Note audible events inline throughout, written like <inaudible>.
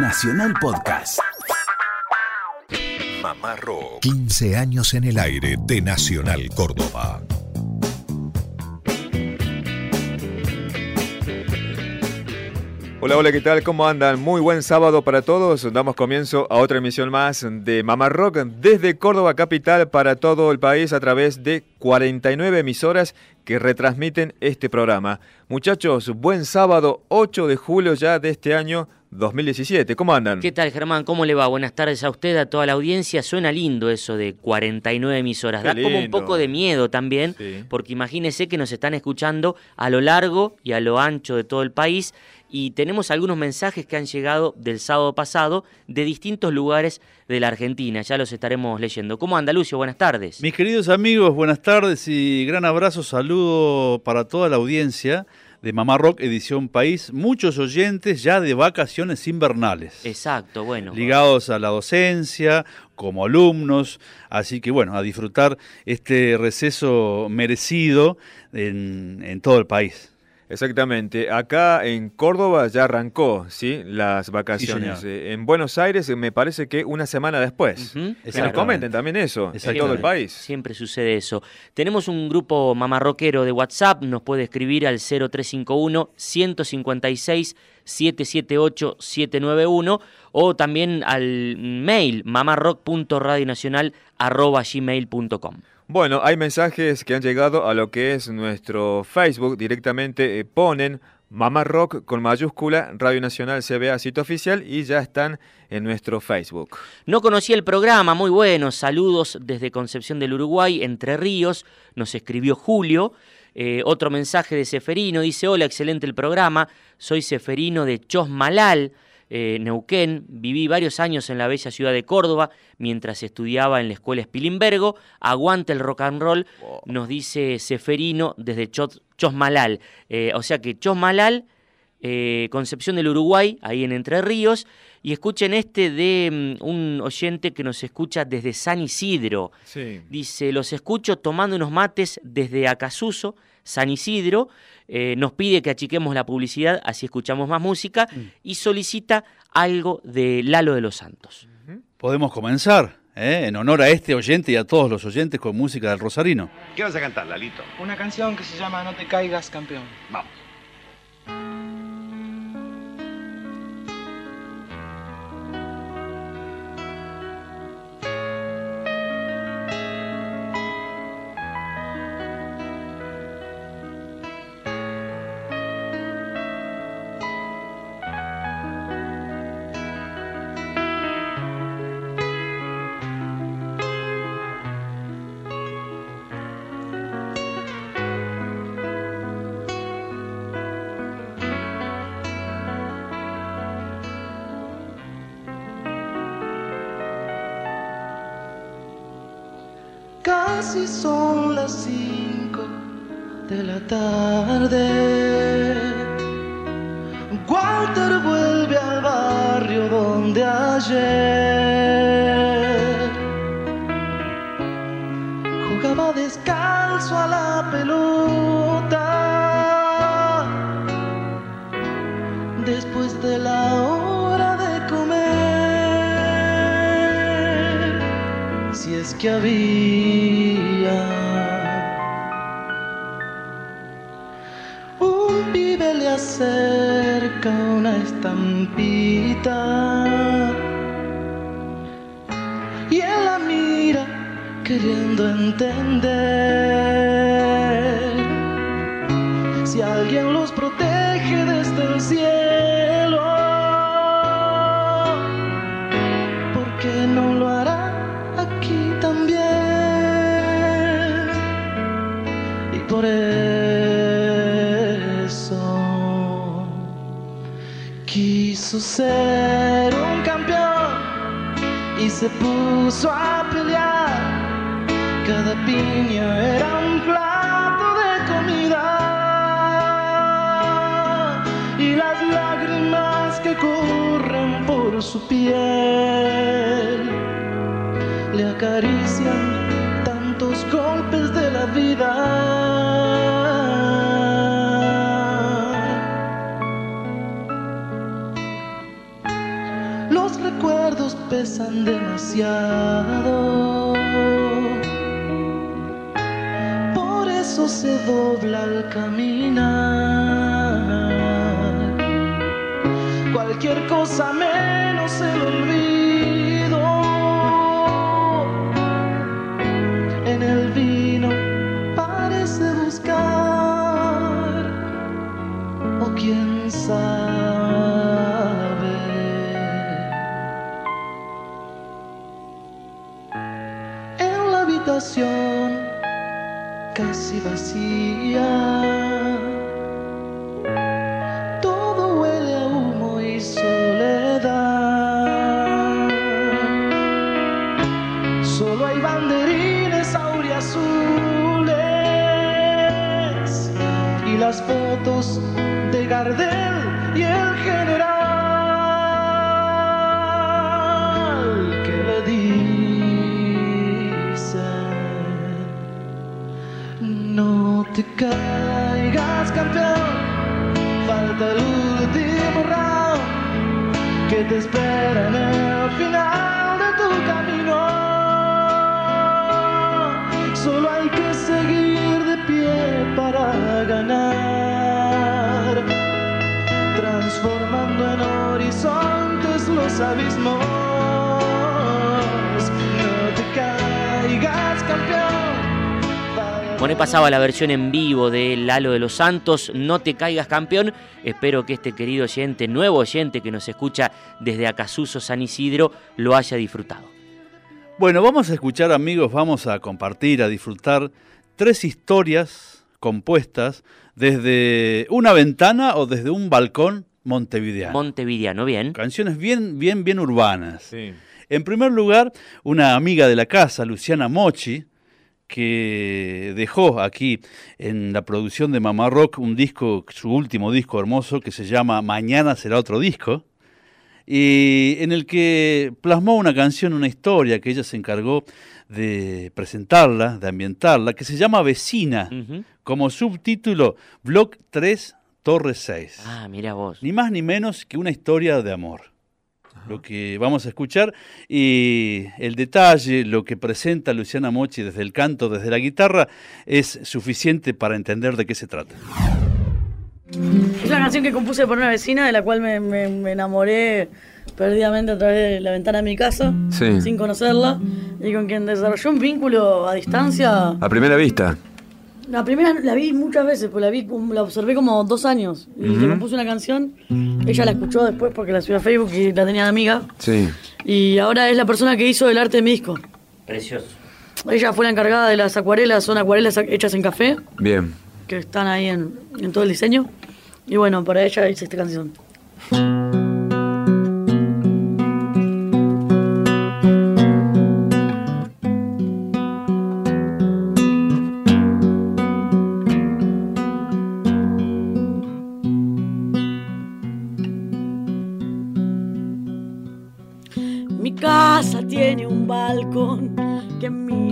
Nacional Podcast. Mamá Rock. 15 años en el aire de Nacional Córdoba. Hola, hola, ¿qué tal? ¿Cómo andan? Muy buen sábado para todos. Damos comienzo a otra emisión más de Mamá Rock desde Córdoba Capital para todo el país a través de 49 emisoras que retransmiten este programa. Muchachos, buen sábado 8 de julio ya de este año 2017. ¿Cómo andan? ¿Qué tal, Germán? ¿Cómo le va? Buenas tardes a usted, a toda la audiencia. Suena lindo eso de 49 emisoras. da como un poco de miedo también, porque imagínese que nos están escuchando a lo largo y a lo ancho de todo el país y tenemos algunos mensajes que han llegado del sábado pasado de distintos lugares de la Argentina. Ya los estaremos leyendo. ¿Cómo anda, Lucio? Buenas tardes. Mis queridos amigos, buenas tardes y gran abrazo, saludo para toda la audiencia de Mamá Rock Edición País, muchos oyentes ya de vacaciones invernales. Exacto, bueno. Ligados a la docencia, como alumnos, así que bueno, a disfrutar este receso merecido en, en todo el país. Exactamente. Acá en Córdoba ya arrancó, ¿sí? Las vacaciones. Eh, en Buenos Aires me parece que una semana después. Que nos comenten también eso en todo el país. Siempre sucede eso. Tenemos un grupo mamarroquero de WhatsApp, nos puede escribir al 0351 156 778 791 o también al mail mamarrock.radionacional.gmail.com. Bueno, hay mensajes que han llegado a lo que es nuestro Facebook. Directamente eh, ponen Mamá Rock con mayúscula, Radio Nacional CBA Sitio Oficial y ya están en nuestro Facebook. No conocía el programa, muy bueno. Saludos desde Concepción del Uruguay, Entre Ríos. Nos escribió Julio. Eh, otro mensaje de Seferino dice: Hola, excelente el programa. Soy Seferino de Chosmalal. Eh, Neuquén, viví varios años en la bella ciudad de Córdoba mientras estudiaba en la escuela Spilimbergo. Aguante el rock and roll, nos dice Seferino desde Chosmalal. Eh, o sea que Chosmalal, eh, Concepción del Uruguay, ahí en Entre Ríos. Y escuchen este de mm, un oyente que nos escucha desde San Isidro. Dice, los escucho tomando unos mates desde Acasuso, San Isidro. Eh, nos pide que achiquemos la publicidad, así escuchamos más música, mm. y solicita algo de Lalo de los Santos. Podemos comenzar, ¿eh? en honor a este oyente y a todos los oyentes con música del Rosarino. ¿Qué vas a cantar, Lalito? Una canción que se llama No te caigas, campeón. Vamos. Casi son las cinco de la tarde. Walter vuelve al barrio donde ayer jugaba descalzo a la pelota. Después de la hora de comer, si es que había entender si alguien los protege desde el cielo ¿por qué no lo hará aquí también? y por él ser un campeón y se puso a su piel le acarician tantos golpes de la vida. los recuerdos pesan demasiado. Por eso se dobla al caminar. Cualquier cosa menos casi vacía. Ganar transformando en horizontes los abismos no te caigas campeón Bueno, pasaba la versión en vivo de Lalo de los Santos, No te caigas campeón. Espero que este querido oyente, nuevo oyente que nos escucha desde Acasuso San Isidro, lo haya disfrutado. Bueno, vamos a escuchar amigos, vamos a compartir, a disfrutar tres historias compuestas desde una ventana o desde un balcón montevideano. Montevideano, bien. Canciones bien, bien, bien urbanas. Sí. En primer lugar, una amiga de la casa, Luciana Mochi, que dejó aquí en la producción de Mamá Rock un disco, su último disco hermoso, que se llama Mañana será otro disco, y en el que plasmó una canción, una historia que ella se encargó de presentarla, de ambientarla, que se llama Vecina. Como subtítulo Block 3, Torre 6 Ah, mira vos. ni más ni menos que una historia de amor. Lo que vamos a escuchar y el detalle, lo que presenta Luciana Mochi desde el canto, desde la guitarra, es suficiente para entender de qué se trata. Es una canción que compuse por una vecina de la cual me, me- me enamoré perdidamente a través de la ventana de mi casa, Sí. sin conocerla, y con quien desarrolló un vínculo a distancia. A primera vista. La primera la vi muchas veces, pues la vi, como- la observé como dos años. Y le compuse una canción, ella la escuchó después porque la subió a Facebook y la tenía de amiga. Sí. Y ahora es la persona que hizo el arte de mi disco. Precioso. Ella fue la encargada de las acuarelas, son acuarelas hechas en café, Bien. que están ahí en, en todo el diseño. Y bueno, para ella hice esta canción.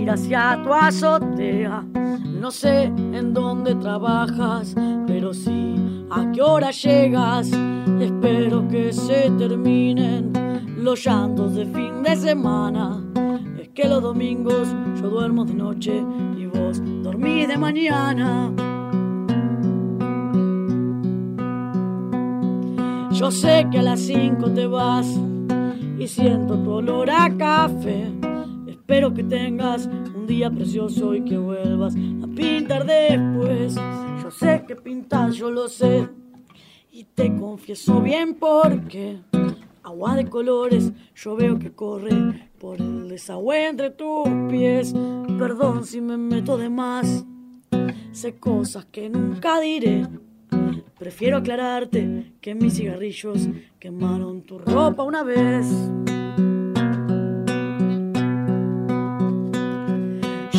Hacia tu azotea. No sé en dónde trabajas, pero sí a qué hora llegas. Espero que se terminen los llantos de fin de semana. Es que los domingos yo duermo de noche y vos dormís de mañana. Yo sé que a las 5 te vas y siento tu olor a café. Espero que tengas un día precioso y que vuelvas a pintar después. Yo sé que pintas, yo lo sé. Y te confieso bien porque agua de colores yo veo que corre por el desagüe entre tus pies. Perdón si me meto de más. Sé cosas que nunca diré. Prefiero aclararte que mis cigarrillos quemaron tu ropa una vez.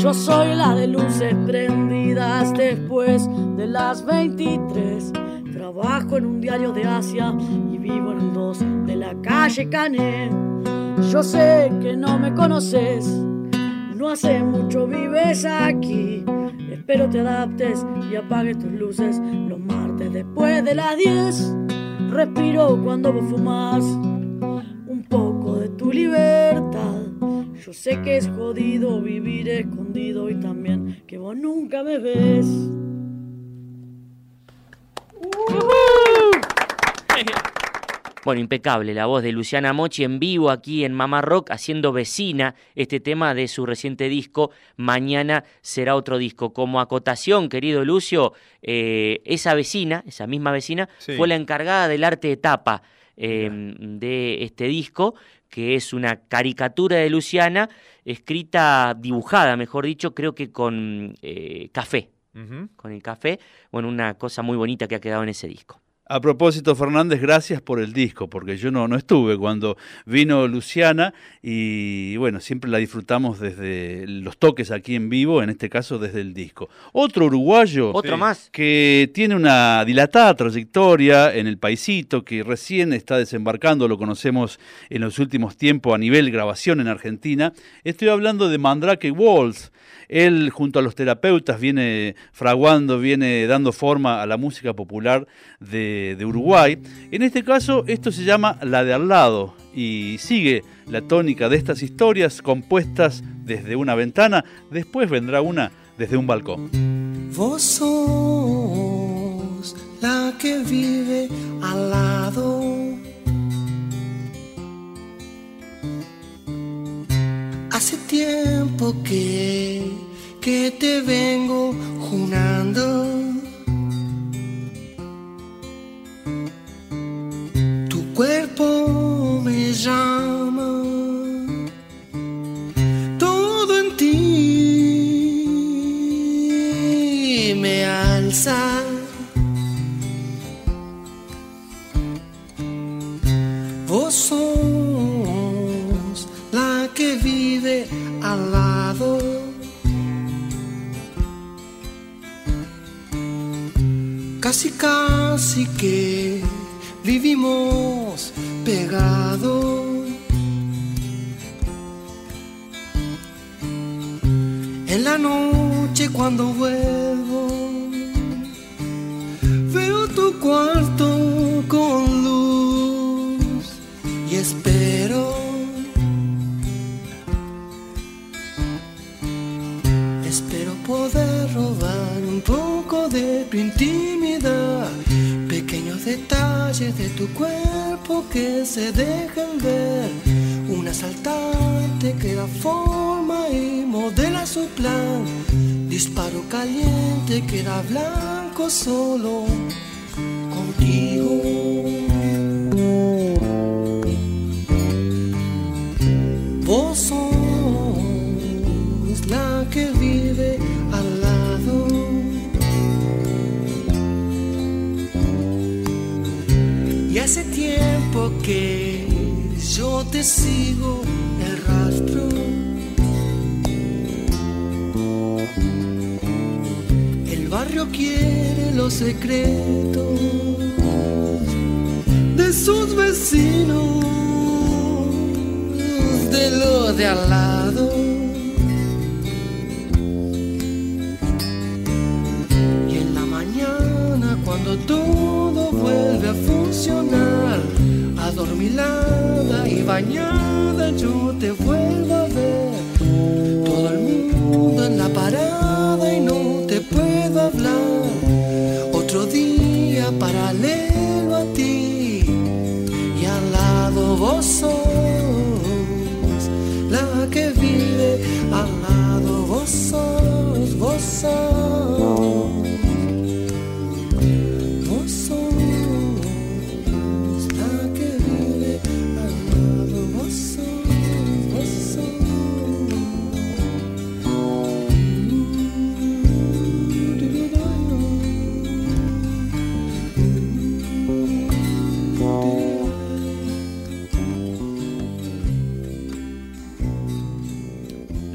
Yo soy la de luces prendidas después de las 23. Trabajo en un diario de Asia y vivo en el 2 de la calle Cané. Yo sé que no me conoces, no hace mucho vives aquí. Espero te adaptes y apagues tus luces los martes después de las 10. Respiro cuando vos fumás un poco de tu libertad. Yo sé que es jodido vivir también que vos nunca me ves. <laughs> Bueno, impecable la voz de Luciana Mochi en vivo aquí en Mamá Rock haciendo vecina este tema de su reciente disco. Mañana será otro disco. Como acotación, querido Lucio, eh, esa vecina, esa misma vecina, Sí. fue la encargada del arte de tapa eh, de este disco, que es una caricatura de Luciana, escrita, dibujada, mejor dicho, creo que con eh, café. Con el café, bueno, una cosa muy bonita que ha quedado en ese disco. A propósito, Fernández, gracias por el disco, porque yo no, no estuve cuando vino Luciana y bueno, siempre la disfrutamos desde los toques aquí en vivo, en este caso desde el disco. Otro uruguayo Otro más. que tiene una dilatada trayectoria en el paisito, que recién está desembarcando, lo conocemos en los últimos tiempos a nivel grabación en Argentina. Estoy hablando de Mandrake Walls. Él, junto a los terapeutas, viene fraguando, viene dando forma a la música popular de, de Uruguay. En este caso, esto se llama La de al lado y sigue la tónica de estas historias compuestas desde una ventana. Después vendrá una desde un balcón. Vos sos la que vive al lado. Hace tiempo que, que te vengo junando. Cuerpo me llama. Todo en ti me alza. Vos sos la que vive al lado. Casi, casi que vivimos pegados. En la noche cuando vuelvo, veo tu cuarto con luz y espero. Espero poder robar un poco de tu detalles de tu cuerpo que se dejan ver, un asaltante que da forma y modela su plan, disparo caliente que da blanco solo contigo. Que yo te sigo el rastro. El barrio quiere los secretos de sus vecinos, de los de al lado. Y en la mañana cuando todo vuelve a funcionar, adormilada y bañada yo te vuelvo a ver. Todo el mundo en la parada y no te puedo hablar. Otro día paralelo a ti y al lado vos sos la que vive al lado vos sos, vos sos.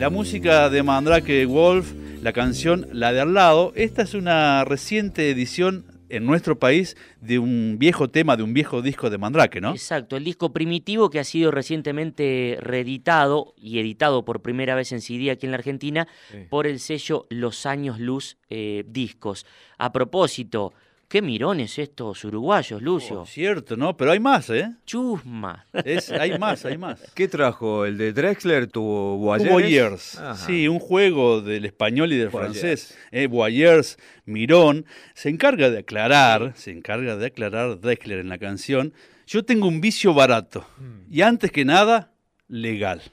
La música de Mandrake Wolf, la canción La de al lado, esta es una reciente edición en nuestro país de un viejo tema, de un viejo disco de Mandrake, ¿no? Exacto, el disco primitivo que ha sido recientemente reeditado y editado por primera vez en CD aquí en la Argentina Sí. por el sello Los Años Luz eh, Discos. A propósito, Qué mirones estos uruguayos, Lucio. Oh, cierto, ¿no? Pero hay más, ¿eh? Chusma. Es, hay más, hay más. <laughs> ¿Qué trajo? ¿El de Drexler? ¿Tu Boyers? Boyers. Ajá. Sí, un juego del español y del Boyers. francés. Eh, Boyers, Mirón. Se encarga de aclarar, se encarga de aclarar Drexler en la canción. Yo tengo un vicio barato. Mm. Y antes que nada, legal.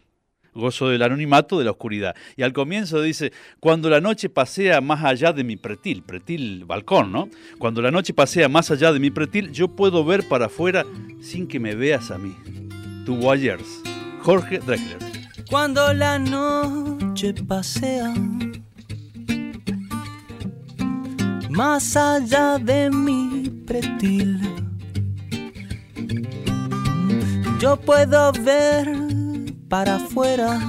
Gozo del anonimato de la oscuridad. Y al comienzo dice, cuando la noche pasea más allá de mi pretil, pretil balcón, ¿no? Cuando la noche pasea más allá de mi pretil, yo puedo ver para afuera sin que me veas a mí. Tu Boyers, Jorge Drexler. Cuando la noche pasea más allá de mi pretil, yo puedo ver para afuera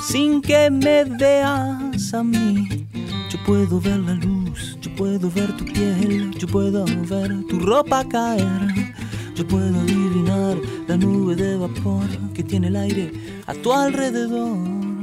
sin que me veas a mí. Yo puedo ver la luz, yo puedo ver tu piel, yo puedo ver tu ropa caer. Yo puedo adivinar la nube de vapor que tiene el aire a tu alrededor.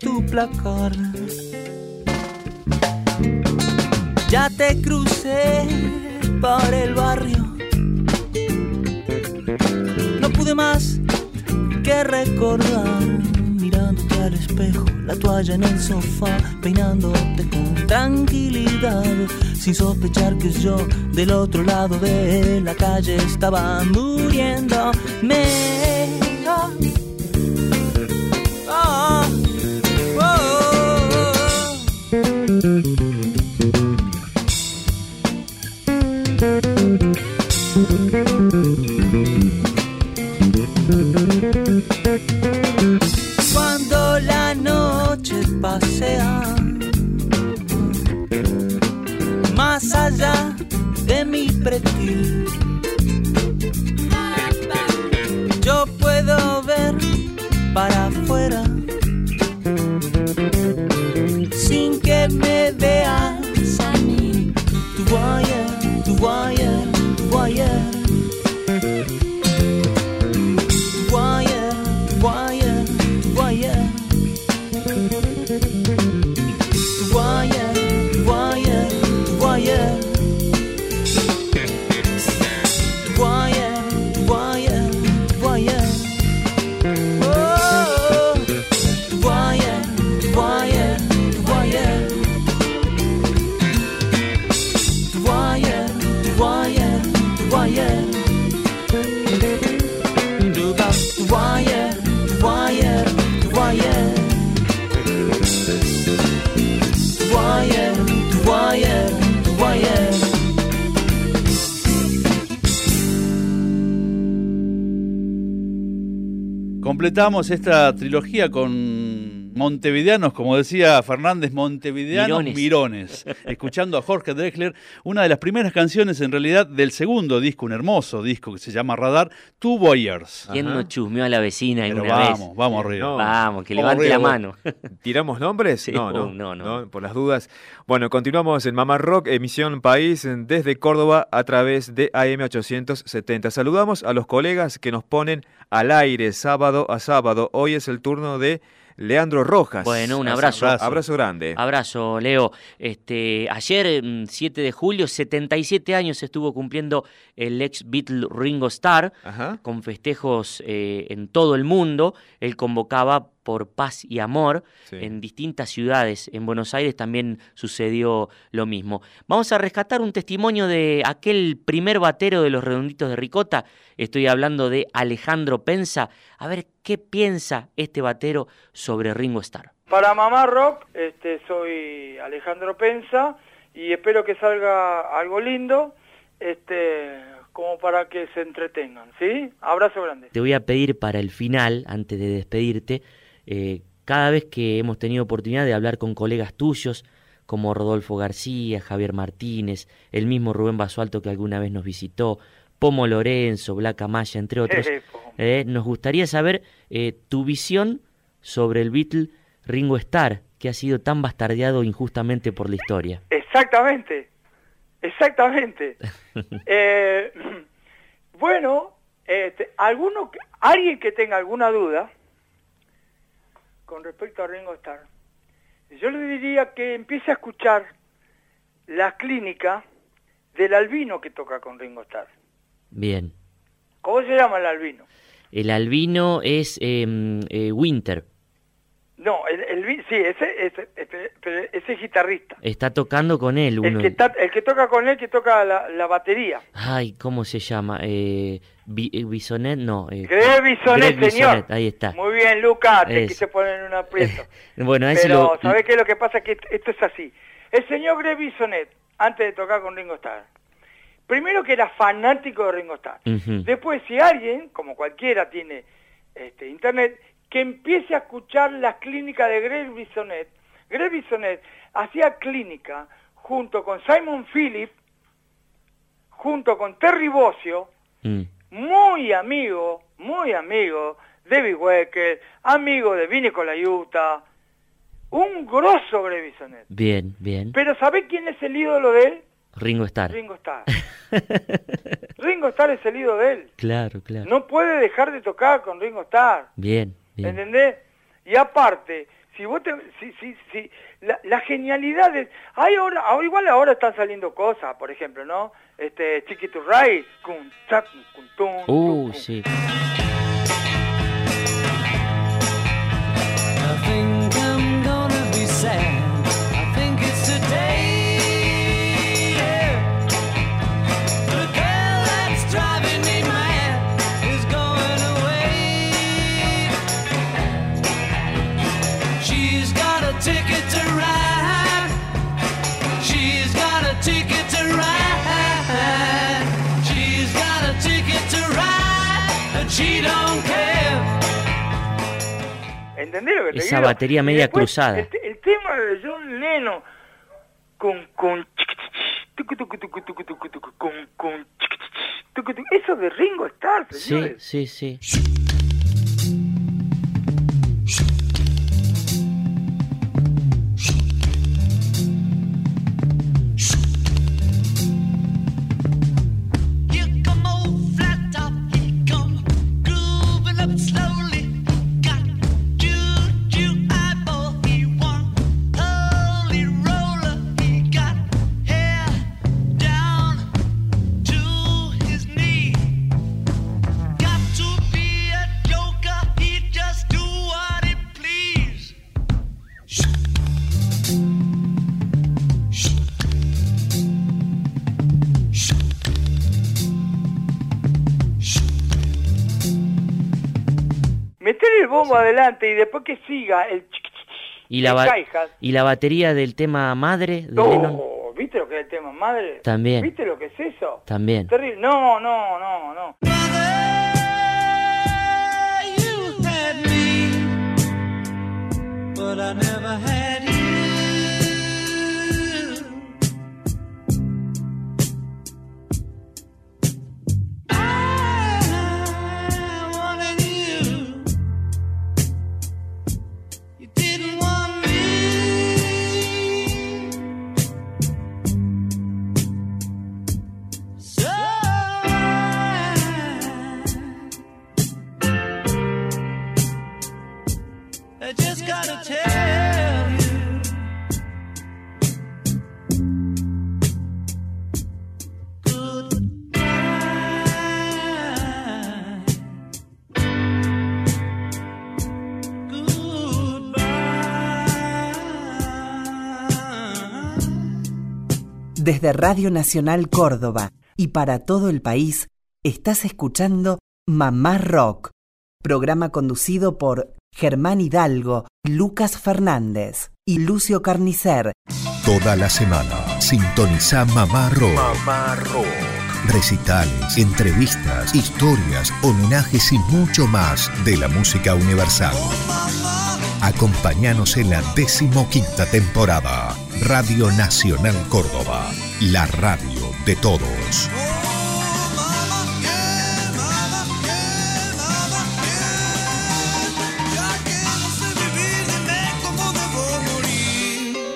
Tu placar. Ya te crucé por el barrio. No pude más que recordar, mirándote al espejo, la toalla en el sofá, peinándote con tranquilidad, sin sospechar que yo del otro lado de la calle estaba muriéndome. Oh, Completamos esta trilogía con montevideanos, como decía Fernández, montevideanos Mirones. mirones. <laughs> Escuchando a Jorge Drexler, una de las primeras canciones en realidad del segundo disco, un hermoso disco que se llama Radar, Two Boyers. ¿Quién Ajá. no chusmeó a la vecina Pero alguna vamos, vez? vamos arriba. No. Vamos, que Vamos levante la mano. <laughs> ¿Tiramos nombres? Sí, no, no, uh, no, no. por las dudas. Bueno, continuamos en Mamá Rock, emisión País desde Córdoba a través de AM870. Saludamos a los colegas que nos ponen al aire sábado a sábado. Hoy es el turno de Leandro Rojas. Bueno, un abrazo. Abrazo. Abrazo grande. Abrazo, Leo. Este, ayer, mm, 7 de julio, 77 años estuvo cumpliendo el ex Beatle Ringo Starr, Ajá. con festejos eh, en todo el mundo. Él convocaba por paz y amor Sí. en distintas ciudades. En Buenos Aires también sucedió lo mismo. Vamos a rescatar un testimonio de aquel primer batero de los redonditos de Ricota. Estoy hablando de Alejandro Pensa. A ver qué piensa este batero sobre Ringo Starr. Para Mamá Rock, este, soy Alejandro Pensa y espero que salga algo lindo, este, como para que se entretengan, ¿sí? Abrazo grande. Te voy a pedir para el final, antes de despedirte, eh, cada vez que hemos tenido oportunidad de hablar con colegas tuyos, como Rodolfo García, Javier Martínez, el mismo Rubén Basualto que alguna vez nos visitó, Pomo Lorenzo, Black Amaya, entre otros. <laughs> eh, nos gustaría saber eh, tu visión sobre el Beatle Ringo Starr, que ha sido tan bastardeado injustamente por la historia. Exactamente, exactamente. <laughs> Eh, bueno, este, alguno, alguien que tenga alguna duda con respecto a Ringo Starr, yo le diría que empiece a escuchar la clínica del albino que toca con Ringo Starr. Bien. ¿Cómo se llama el albino? El albino es em, eh, Winter. No, el, el sí, ese, ese, ese, pero ese es guitarrista. Está tocando con él uno. El que, está, el que toca con él, que toca la, la batería. Ay, ¿cómo se llama? Eh, eh, Bisonet, no. Eh, Greg Bisonet, Greg señor. Bisonet, ahí está. Muy bien, Lucas, te Es. quise poner en un aprieto. <laughs> bueno, ese Pero, lo- ¿sabés qué es lo que pasa? Que esto- esto es así. El señor Greg Bisonet, antes de tocar con Ringo Starr, primero que era fanático de Ringo Starr. Después, si alguien, como cualquiera tiene este, internet, que empiece a escuchar las clínicas de Greg Bisonet. Greg Bisonet hacía clínica junto con Simon Phillips, junto con Terry Bossio, Mm, muy amigo, muy amigo de David Wecker, amigo de Vini Colaiuta, un grosso Greg Bisonet. Bien, bien. Pero ¿sabe quién es el ídolo de él? Ringo Starr. Ringo Starr. <laughs> Ringo Starr es el ídolo de él. claro, claro. No puede dejar de tocar con Ringo Starr. Bien, bien. ¿Entendés? Y aparte, si vos te, si, si, si, la, la genialidad es, hay ahora, ahora- igual ahora están saliendo cosas, por ejemplo, ¿no? Este, Chiquito Ray, con chac, con tum, Uh, sí. ¿Entendés lo que te Esa digo? batería media después, cruzada. El, te- el tema de John Lennon con con con con eso de Ringo Starr, Sí, señores. sí, sí. Meter el bombo adelante y después que siga el ¿Y la. ¿Y la batería del tema Madre de Lennon? No, ¿viste lo que es el tema madre? También. ¿Viste lo que es eso? También. Terrible. No, no, no, no. You had me, but I never had you. Desde Radio Nacional Córdoba y para todo el país, estás escuchando Mamá Rock, programa conducido por Germán Hidalgo, Lucas Fernández y Lucio Carnicer. Toda la semana, sintoniza Mamá Rock. Mamá Rock. Recitales, entrevistas, historias, homenajes y mucho más de la música universal. Acompáñanos en la decimoquinta temporada. Radio Nacional Córdoba, la radio de todos.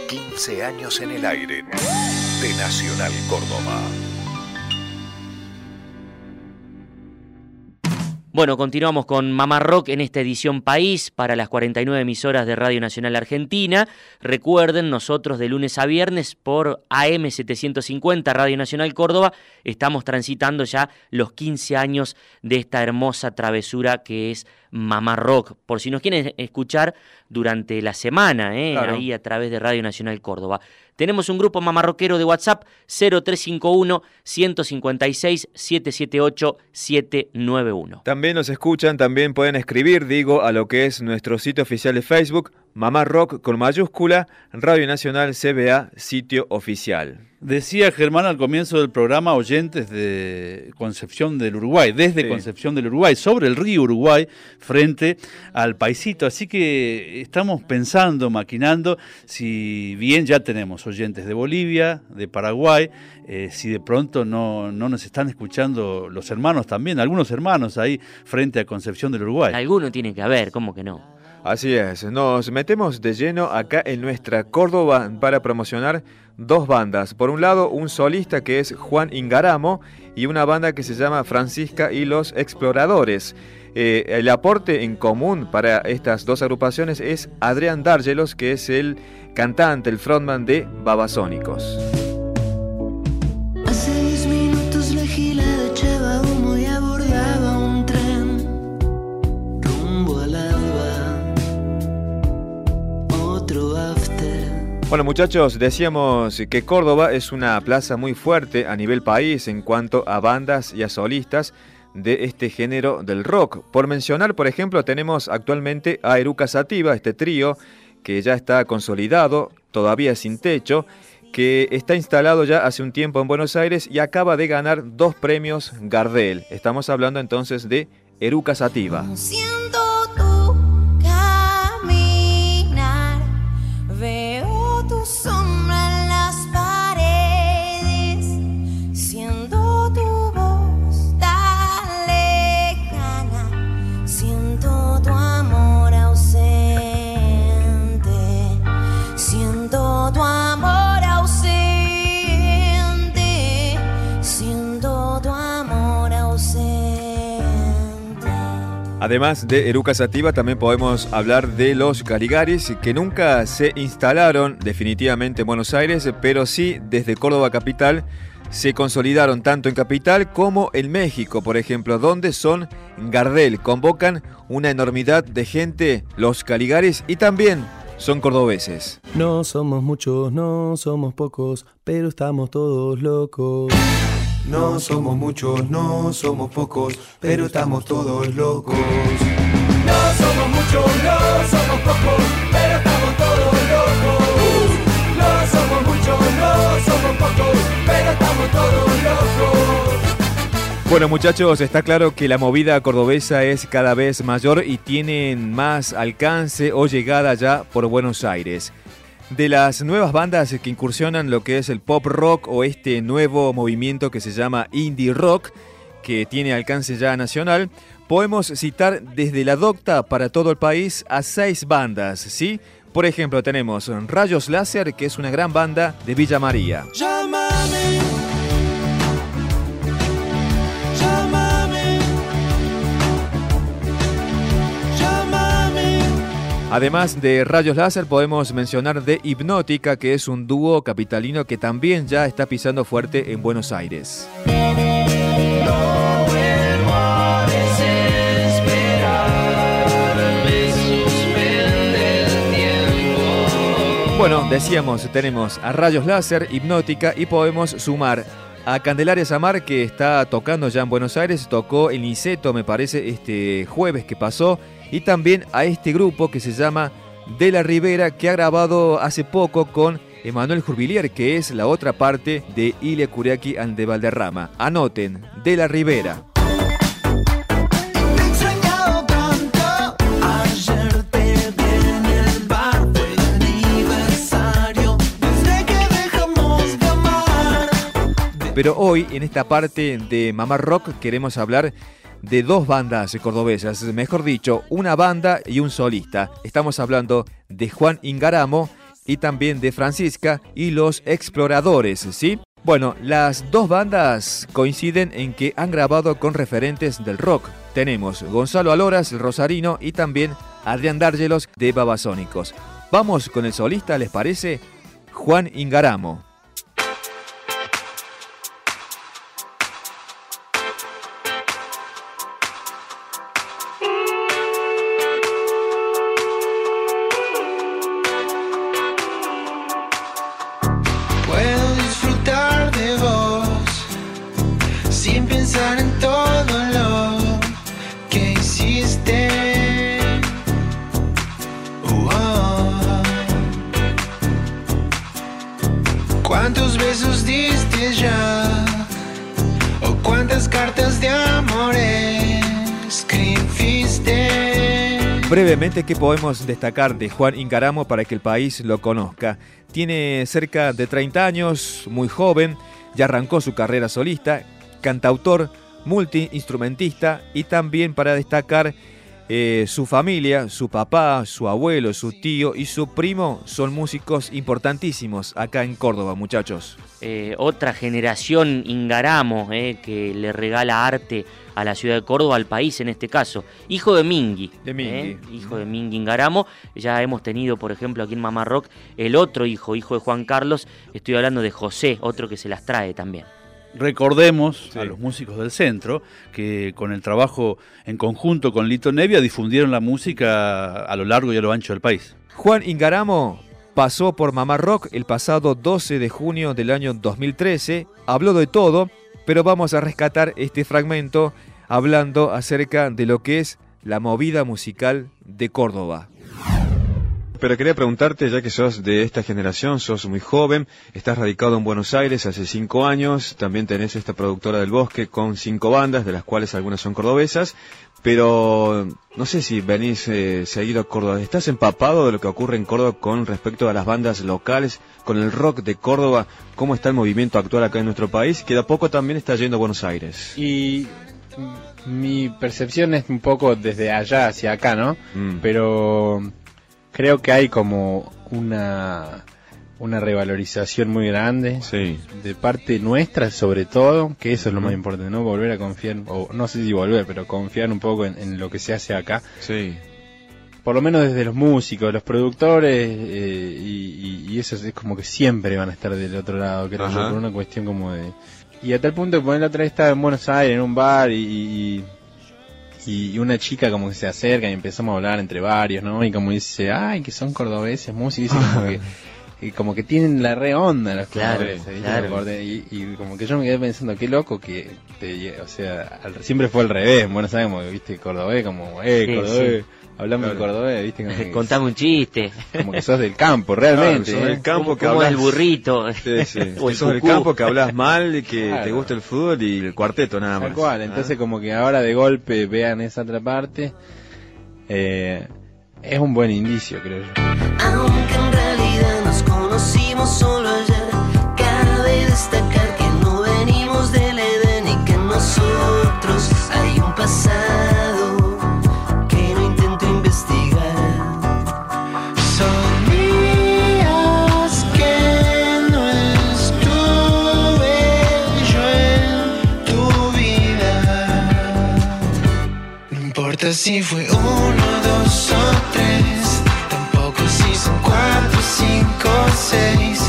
15 años en el aire de Nacional Córdoba. Bueno, continuamos con Mamá Rock en esta edición País para las 49 emisoras de Radio Nacional Argentina. Recuerden, nosotros de lunes a viernes por AM 750 Radio Nacional Córdoba estamos transitando ya los 15 años de esta hermosa travesura que es Mamá Rock. Por si nos quieren escuchar durante la semana, ¿eh? ahí a través de Radio Nacional Córdoba. Tenemos un grupo mamarroquero de WhatsApp 0351 156 778 791. También nos escuchan, también pueden escribir, digo, a lo que es nuestro sitio oficial de Facebook, Mamá con mayúscula, Radio Nacional CBA, sitio oficial. Decía Germán al comienzo del programa oyentes de Concepción del Uruguay, desde Sí. Concepción del Uruguay, sobre el río Uruguay, frente al paisito. Así que estamos pensando, maquinando, si bien ya tenemos oyentes de Bolivia, de Paraguay, eh, si de pronto no, no nos están escuchando los hermanos también, algunos hermanos ahí frente a Concepción del Uruguay. Alguno tiene que haber, ¿cómo que no? Así es, nos metemos de lleno acá en nuestra Córdoba para promocionar dos bandas. Por un lado, un solista que es Juan Ingaramo y una banda que se llama Francisca y los Exploradores. Eh, el aporte en común para estas dos agrupaciones es Adrián Dárgelos, que es el cantante, el frontman de Babasónicos. Bueno muchachos, decíamos que Córdoba es una plaza muy fuerte a nivel país en cuanto a bandas y a solistas de este género del rock. Por mencionar, por ejemplo, tenemos actualmente a Eruca Sativa, este trío que ya está consolidado, todavía sin techo, que está instalado ya hace un tiempo en Buenos Aires y acaba de ganar dos premios Gardel. Estamos hablando entonces de Eruca Sativa. Además de Eruca Sativa, también podemos hablar de los Caligaris, que nunca se instalaron definitivamente en Buenos Aires, pero sí desde Córdoba Capital se consolidaron tanto en Capital como en México, por ejemplo, donde son Gardel. Convocan una enormidad de gente, los Caligaris, y también son cordobeses. No somos muchos, no somos pocos, pero estamos todos locos. No somos muchos, no somos pocos, pero estamos todos locos. No somos muchos, no somos pocos, pero estamos todos locos. No somos muchos, no somos pocos, pero estamos todos locos. Bueno muchachos, está claro que la movida cordobesa es cada vez mayor y tienen más alcance o llegada ya por Buenos Aires. De las nuevas bandas que incursionan lo que es el pop rock o este nuevo movimiento que se llama indie rock, que tiene alcance ya nacional, podemos citar desde la docta para todo el país a seis bandas, ¿sí? Por ejemplo, tenemos Rayos Láser, que es una gran banda de Villa María. Además de Rayos Láser, podemos mencionar de Hipnótica, que es un dúo capitalino que también ya está pisando fuerte en Buenos Aires. Bueno, decíamos, tenemos a Rayos Láser, Hipnótica y podemos sumar a Candelaria Samar que está tocando ya en Buenos Aires, tocó en Niceto me parece este jueves que pasó y también a este grupo que se llama De la Rivera que ha grabado hace poco con Emanuel Jurbilier que es la otra parte de Ilia Curiaki and de Valderrama. Anoten, De la Rivera. Pero hoy, en esta parte de Mamá Rock, queremos hablar de dos bandas cordobesas, mejor dicho, una banda y un solista. Estamos hablando de Juan Ingaramo y también de Francisca y los Exploradores, ¿sí? Bueno, las dos bandas coinciden en que han grabado con referentes del rock. Tenemos Gonzalo Aloras, Rosarino, y también Adrián Dárgelos de Babasónicos. Vamos con el solista, ¿les parece? Juan Ingaramo. Brevemente, ¿qué podemos destacar de Juan Ingaramo para que el país lo conozca? Tiene cerca de 30 años, muy joven, ya arrancó su carrera solista, cantautor, multiinstrumentista y también para destacar eh, su familia, su papá, su abuelo, su tío y su primo son músicos importantísimos acá en Córdoba, muchachos. Eh, otra generación Ingaramo eh, que le regala arte a la ciudad de Córdoba, al país en este caso. Hijo de Mingui. De Mingui. eh, hijo de Mingui Ingaramo. Ya hemos tenido, por ejemplo, aquí en Mamá Rock, el otro hijo, hijo de Juan Carlos. Estoy hablando de José, otro que se las trae también. Recordemos a los músicos del centro que con el trabajo en conjunto con Lito Nevia difundieron la música a lo largo y a lo ancho del país. Juan Ingaramo pasó por Mamá Rock el pasado 12 de junio del año 2013, habló de todo, pero vamos a rescatar este fragmento hablando acerca de lo que es la movida musical de Córdoba. Pero quería preguntarte, ya que sos de esta generación, sos muy joven, estás radicado en Buenos Aires hace cinco años, también tenés esta productora del bosque con cinco bandas, de las cuales algunas son cordobesas, pero no sé si venís eh, seguido a Córdoba. ¿Estás empapado de lo que ocurre en Córdoba con respecto a las bandas locales, con el rock de Córdoba? ¿Cómo está el movimiento actual acá en nuestro país? Que de a poco también está yendo a Buenos Aires. Y mi percepción es un poco desde allá hacia acá, ¿no? Mm. Pero creo que hay como una una revalorización muy grande de parte nuestra sobre todo que eso es lo más importante no volver a confiar o no sé si volver pero confiar un poco en, en lo que se hace acá. Sí. Por lo menos desde los músicos los productores eh, y, y- y eso es como que siempre van a estar del otro lado creo yo por una cuestión como de y a tal punto que poner la otra vez estaba en Buenos Aires en un bar y, y- y una chica como que se acerca y empezamos a hablar entre varios, ¿no? Y como dice, ay, que son cordobeses, músicos, y dice como que, <laughs> y como que tienen la re onda los Claro, Y, y como que yo me quedé pensando, qué loco que, te- o sea, al- siempre fue al revés, en Buenos Aires como, viste, cordobés, como, eh, Sí, cordobés, sí. hablamos de cordobés, viste, como <laughs> que, Contame un chiste. como que sos del campo, realmente. Claro, sos ¿eh? del campo ¿Cómo- que hablas- el burrito? <laughs> Sí, sí. <laughs> O el sos del campo que hablas mal, y que Claro. te gusta el fútbol y el cuarteto nada más. Tal cual, Ah. entonces como que ahora de golpe vean esa otra parte, eh, es un buen indicio, creo yo. Si fue uno, dos o tres, tampoco si son cuatro, cinco, seis.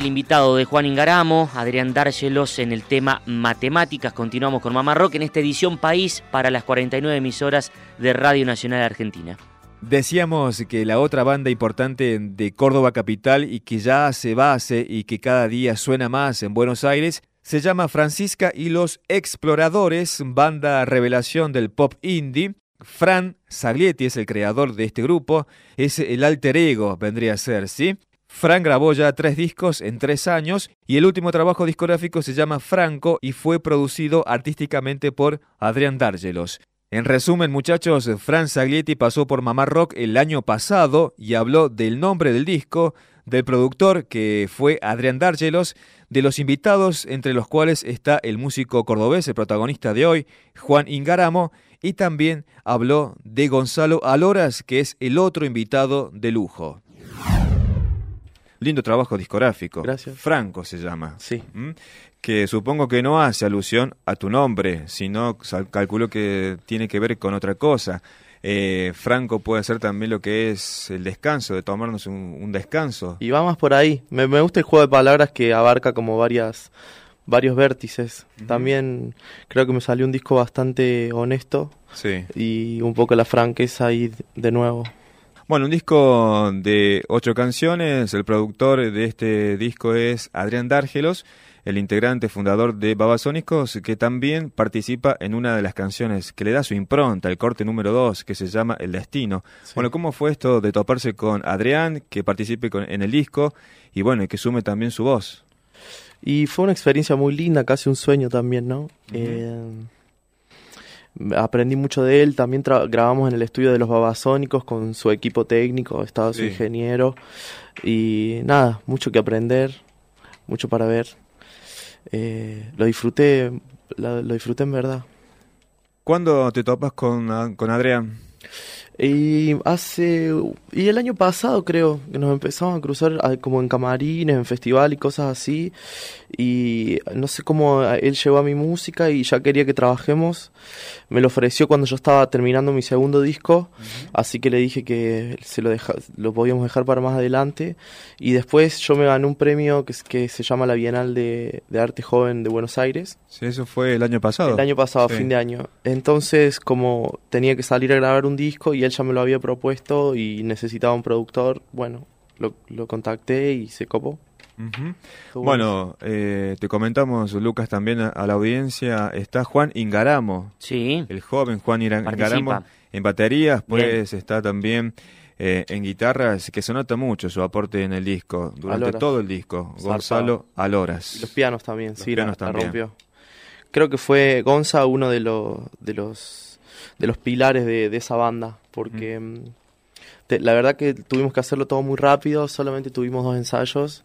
El invitado de Juan Ingaramo, Adrián Dárgelos en el tema matemáticas. Continuamos con Mamá Rock en esta edición País para las 49 emisoras de Radio Nacional Argentina. Decíamos que la otra banda importante de Córdoba Capital y que ya hace base y que cada día suena más en Buenos Aires se llama Francisca y los Exploradores, banda revelación del pop indie. Fran Saglietti es el creador de este grupo, es el alter ego, vendría a ser, ¿sí? Fran grabó ya tres discos en tres años y el último trabajo discográfico se llama Franco y fue producido artísticamente por Adrián Dárgelos. En resumen, muchachos, Fran Saglietti pasó por Mamá Rock el año pasado y habló del nombre del disco, del productor que fue Adrián Dárgelos, de los invitados entre los cuales está el músico cordobés, el protagonista de hoy, Juan Ingaramo, y también habló de Gonzalo Aloras, que es el otro invitado de lujo. Lindo trabajo discográfico. Gracias. Franco se llama. Sí. ¿Mm? Que supongo que no hace alusión a tu nombre, sino calculo que tiene que ver con otra cosa. Eh, Franco puede ser también lo que es el descanso, de tomarnos un, un descanso. Y va más por ahí. Me, me gusta el juego de palabras que abarca como varias varios vértices. También creo que me salió un disco bastante honesto Sí. y un poco la franqueza ahí de nuevo. Bueno, un disco de ocho canciones. El productor de este disco es Adrián Dárgelos, el integrante fundador de Babasónicos, que también participa en una de las canciones que le da su impronta, el corte número dos, que se llama El Destino. Bueno, ¿cómo fue esto de toparse con Adrián, que participe con- en el disco y bueno, y que sume también su voz? Y fue una experiencia muy linda, casi un sueño también, ¿no? Eh, aprendí mucho de él, también grabamos en el estudio de los babasónicos con su equipo técnico, estaba su Sí. ingeniero y nada, mucho que aprender, mucho para ver. Eh, lo disfruté, la- lo disfruté en verdad. ¿Cuándo te topas con, a- con Adrián? Y hace. Y el año pasado creo que nos empezamos a cruzar ah, como en camarines, en festival y cosas así. Y no sé cómo ah, él llegó a mi música y ya quería que trabajemos. Me lo ofreció cuando yo estaba terminando mi segundo disco. Así que le dije que se lo, deja, lo podíamos dejar para más adelante. Y después yo me gané un premio que, que se llama la Bienal de, de Arte Joven de Buenos Aires. Sí, eso fue el año pasado. El año pasado, a Sí. fin de año. Entonces, como tenía que salir a grabar un disco y él ya me lo había propuesto y necesitaba un productor, bueno, lo, lo contacté y se copó. Bueno, eh, te comentamos, Lucas, también a, a la audiencia, está Juan Ingaramo. Sí. El joven Juan Participa. Ingaramo en baterías, pues está también eh, en guitarras, que se nota mucho su aporte en el disco, durante Aloras. todo el disco. Gonzalo Aloras. Los pianos también, Los sí, pianos la, también. rompió. Creo que fue Gonza uno de los de los de los pilares de, de esa banda, porque mm, te- la verdad que tuvimos que hacerlo todo muy rápido, solamente tuvimos dos ensayos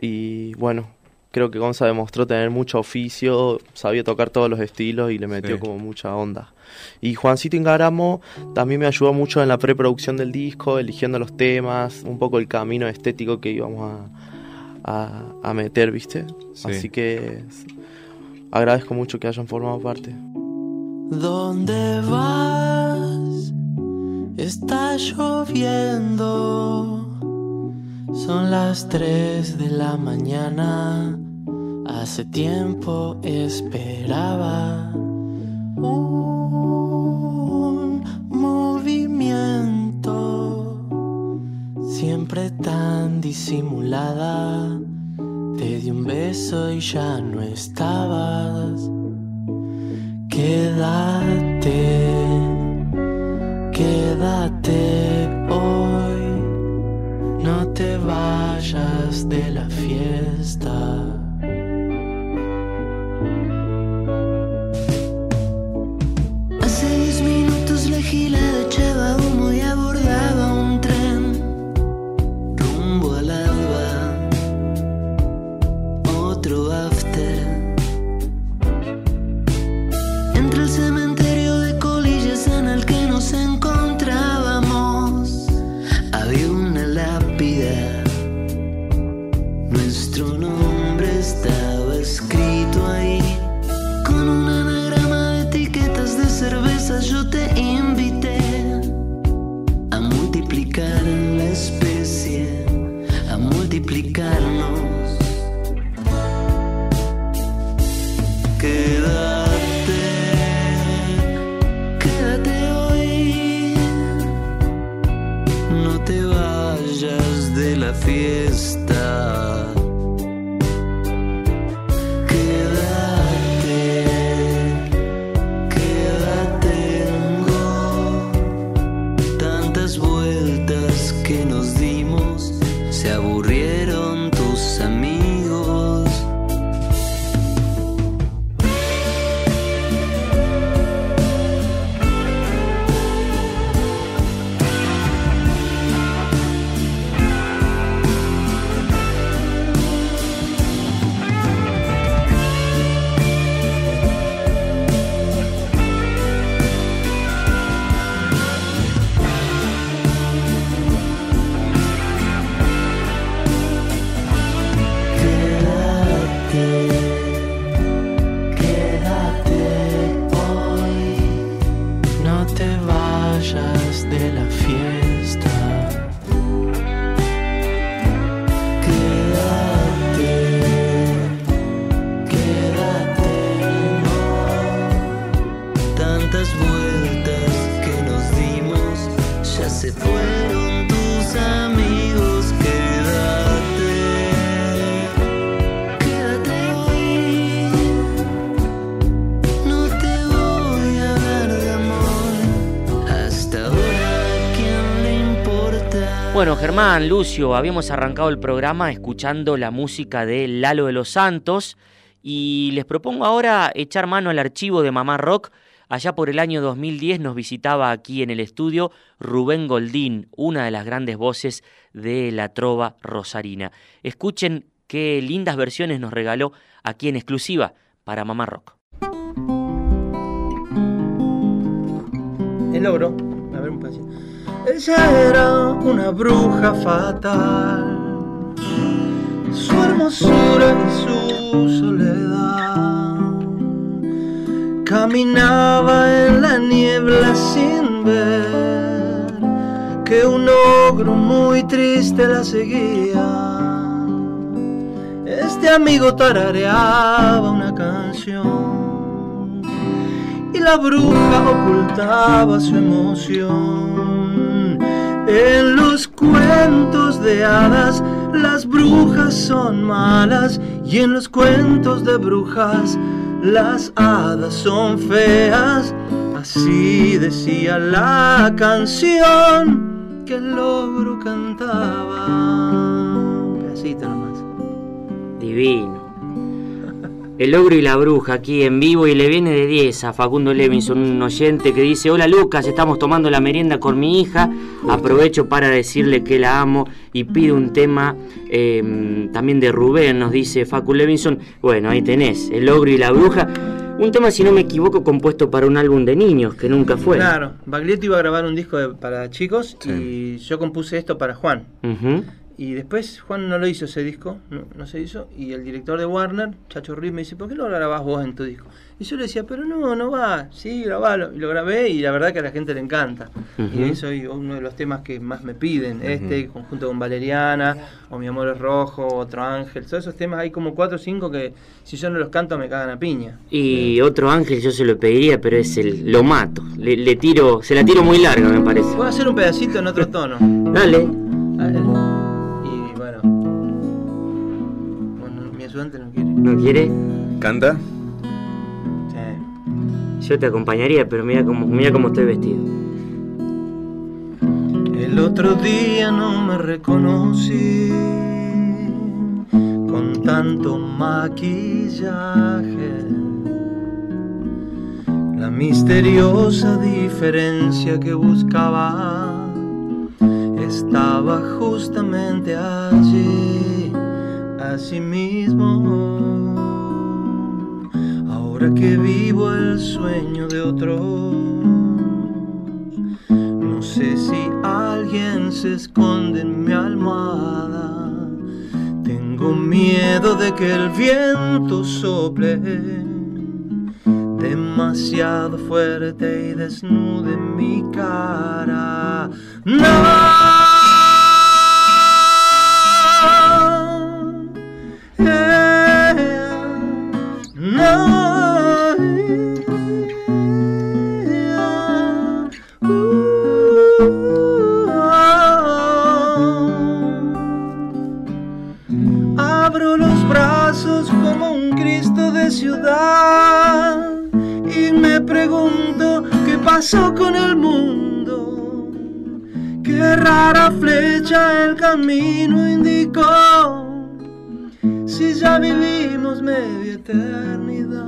y bueno, creo que Gonza demostró tener mucho oficio, sabía tocar todos los estilos y le metió Sí. como mucha onda. Y Juancito Ingaramo también me ayudó mucho en la preproducción del disco, eligiendo los temas, un poco el camino estético que íbamos a, a, a meter, ¿viste? Sí. Así que agradezco mucho que hayan formado parte. ¿Dónde vas? Está lloviendo. Son las 3 de la mañana. Hace tiempo esperaba un movimiento. Siempre tan disimulada. Te di un beso y ya no estabas. Quédate, quédate hoy, no te vayas de la fiesta. Hace diez minutos la gilada echaba humo y abordaba Lucio, habíamos arrancado el programa escuchando la música de Lalo de los Santos y les propongo ahora echar mano al archivo de Mamá Rock. Allá por el año 2010 nos visitaba aquí en el estudio Rubén Goldín, una de las grandes voces de la trova rosarina. Escuchen qué lindas versiones nos regaló aquí en exclusiva para Mamá Rock. El logro. A ver un pedacito. Ella era una bruja fatal. Su hermosura y su soledad. Caminaba en la niebla sin ver que un ogro muy triste la seguía. Este amigo tarareaba una canción y la bruja ocultaba su emoción. Los cuentos de hadas las brujas son malas y en los cuentos de brujas las hadas son feas. Así decía la canción que el logro cantaba. Un nomás. Divino. El ogro y la bruja aquí en vivo y le viene de 10 a Facundo Levinson, un oyente que dice, hola Lucas, estamos tomando la merienda con mi hija, aprovecho para decirle que la amo y pido un tema eh, también de Rubén, nos dice Facu Levinson, bueno, ahí tenés, el ogro y la bruja, un tema si no me equivoco compuesto para un álbum de niños que nunca fue. Claro, Baglietto iba a grabar un disco de- para chicos y yo compuse esto para Juan. Y después Juan no lo hizo ese disco, no, no se hizo. Y el director de Warner, Chacho Ruiz, me dice, ¿por qué no lo grabás vos en tu disco? Y yo le decía, pero no, no va, sí, grabalo. Y lo grabé y la verdad que a la gente le encanta. Y eso es uno de los temas que más me piden. Este, conjunto con Valeriana, o Mi Amor es Rojo, Otro Ángel. Todos esos temas hay como cuatro o cinco que si yo no los canto me cagan a piña. Y otro ángel yo se lo pediría, pero es el lo mato. Le, le tiro, se la tiro muy larga me parece. Voy a hacer un pedacito en otro tono. Dale. Ayudante no quiere. ¿No quiere? ¿Canta? Yo te acompañaría, pero mira cómo, mira cómo estoy vestido. El otro día no me reconocí con tanto maquillaje. La misteriosa diferencia que buscaba estaba justamente allí, así mismo. Ahora que vivo el sueño de otros, no sé si alguien se esconde en mi almohada. Tengo miedo de que el viento sople demasiado fuerte y desnude mi cara. No. pasó con el mundo? Qué rara flecha el camino indicó. Si ya vivimos media eternidad.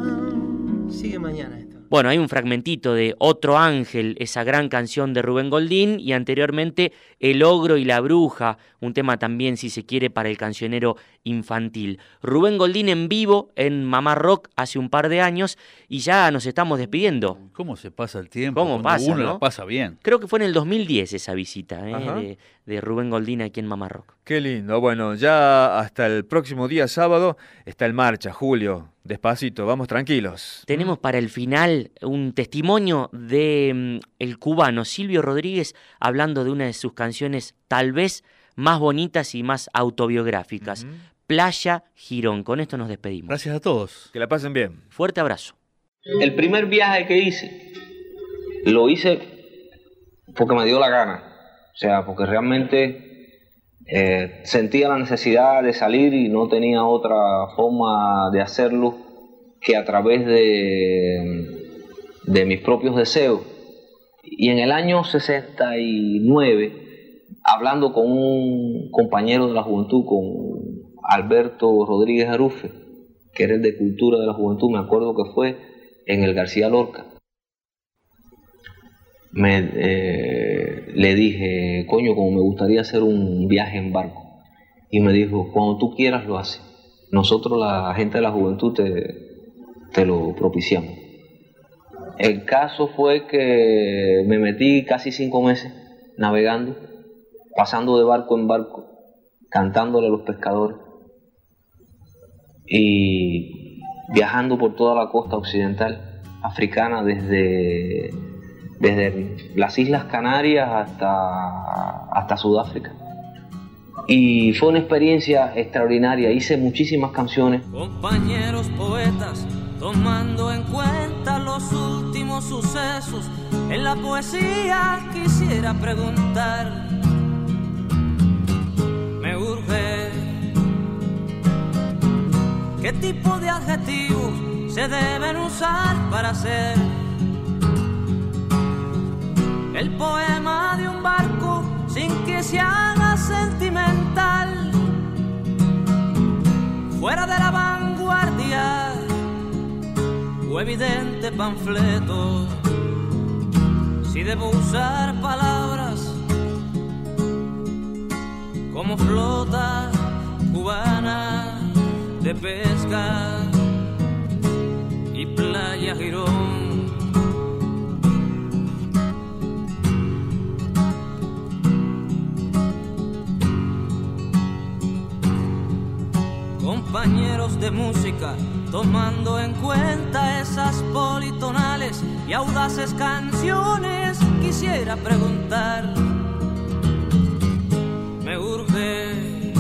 Bueno, hay un fragmentito de Otro Ángel, esa gran canción de Rubén Goldín, y anteriormente El Ogro y la Bruja, un tema también, si se quiere, para el cancionero infantil. Rubén Goldín en vivo en Mamá Rock hace un par de años y ya nos estamos despidiendo. ¿Cómo se pasa el tiempo? ¿Cómo pasa, uno no? la pasa bien. Creo que fue en el 2010 esa visita ¿eh? De, de Rubén Goldín aquí en Mamá Rock. Qué lindo. Bueno, ya hasta el próximo día sábado está en marcha, Julio. Despacito, vamos tranquilos. Tenemos para el final un testimonio de mm, el cubano Silvio Rodríguez hablando de una de sus canciones tal vez más bonitas y más autobiográficas, Playa Girón. Con esto nos despedimos. Gracias a todos. Que la pasen bien. Fuerte abrazo. El primer viaje que hice, lo hice porque me dio la gana. O sea, porque realmente eh, sentía la necesidad de salir y no tenía otra forma de hacerlo que a través de, de mis propios deseos. Y en el año 69, hablando con un compañero de la juventud, con Alberto Rodríguez Arufe, que era el de Cultura de la Juventud, me acuerdo que fue en el García Lorca. Me, eh, le dije, coño, como me gustaría hacer un viaje en barco. Y me dijo, cuando tú quieras lo haces. Nosotros, la gente de la juventud, te, te lo propiciamos. El caso fue que me metí casi cinco meses navegando, pasando de barco en barco, cantándole a los pescadores y viajando por toda la costa occidental africana desde, desde las Islas Canarias hasta, hasta Sudáfrica. Y fue una experiencia extraordinaria, hice muchísimas canciones. Compañeros poetas, tomando en cuenta los últimos sucesos, en la poesía quisiera preguntar, me urge, ¿qué tipo de adjetivos se deben usar para hacer el poema de un barco sin que se haga sentimental? Fuera de la vanguardia o evidente panfleto, si debo usar palabras como flota cubana de pesca y playa Girón. Compañeros de música, tomando en cuenta esas politonales y audaces canciones, quisiera preguntar, me urge,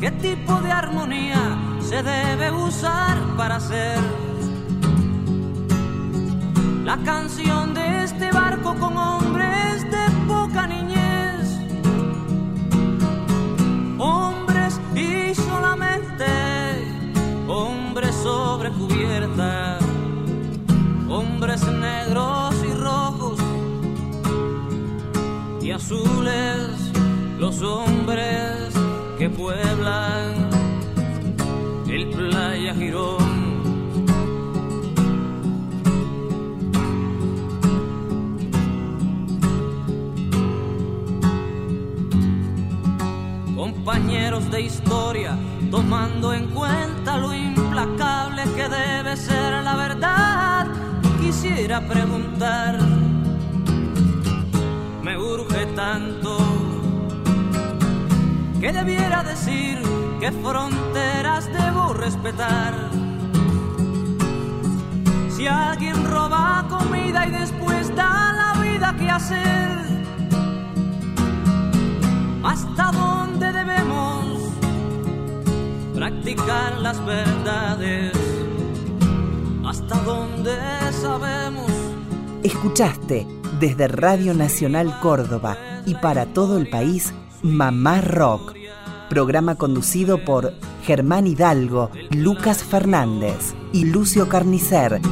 ¿qué tipo de armonía se debe usar para hacer la canción de este barco con hombres de poca niñez? Sobre cubierta, hombres negros y rojos y azules, los hombres que pueblan el playa Girón. Compañeros de historia, tomando en cuenta ser la verdad, quisiera preguntar, me urge tanto que debiera decir qué fronteras debo respetar. Si alguien roba comida y después da la vida que hacer, ¿hasta dónde debemos practicar las verdades? ¿Hasta dónde sabemos? Escuchaste desde Radio Nacional Córdoba y para todo el país Mamá Rock, programa conducido por Germán Hidalgo, Lucas Fernández y Lucio Carnicer.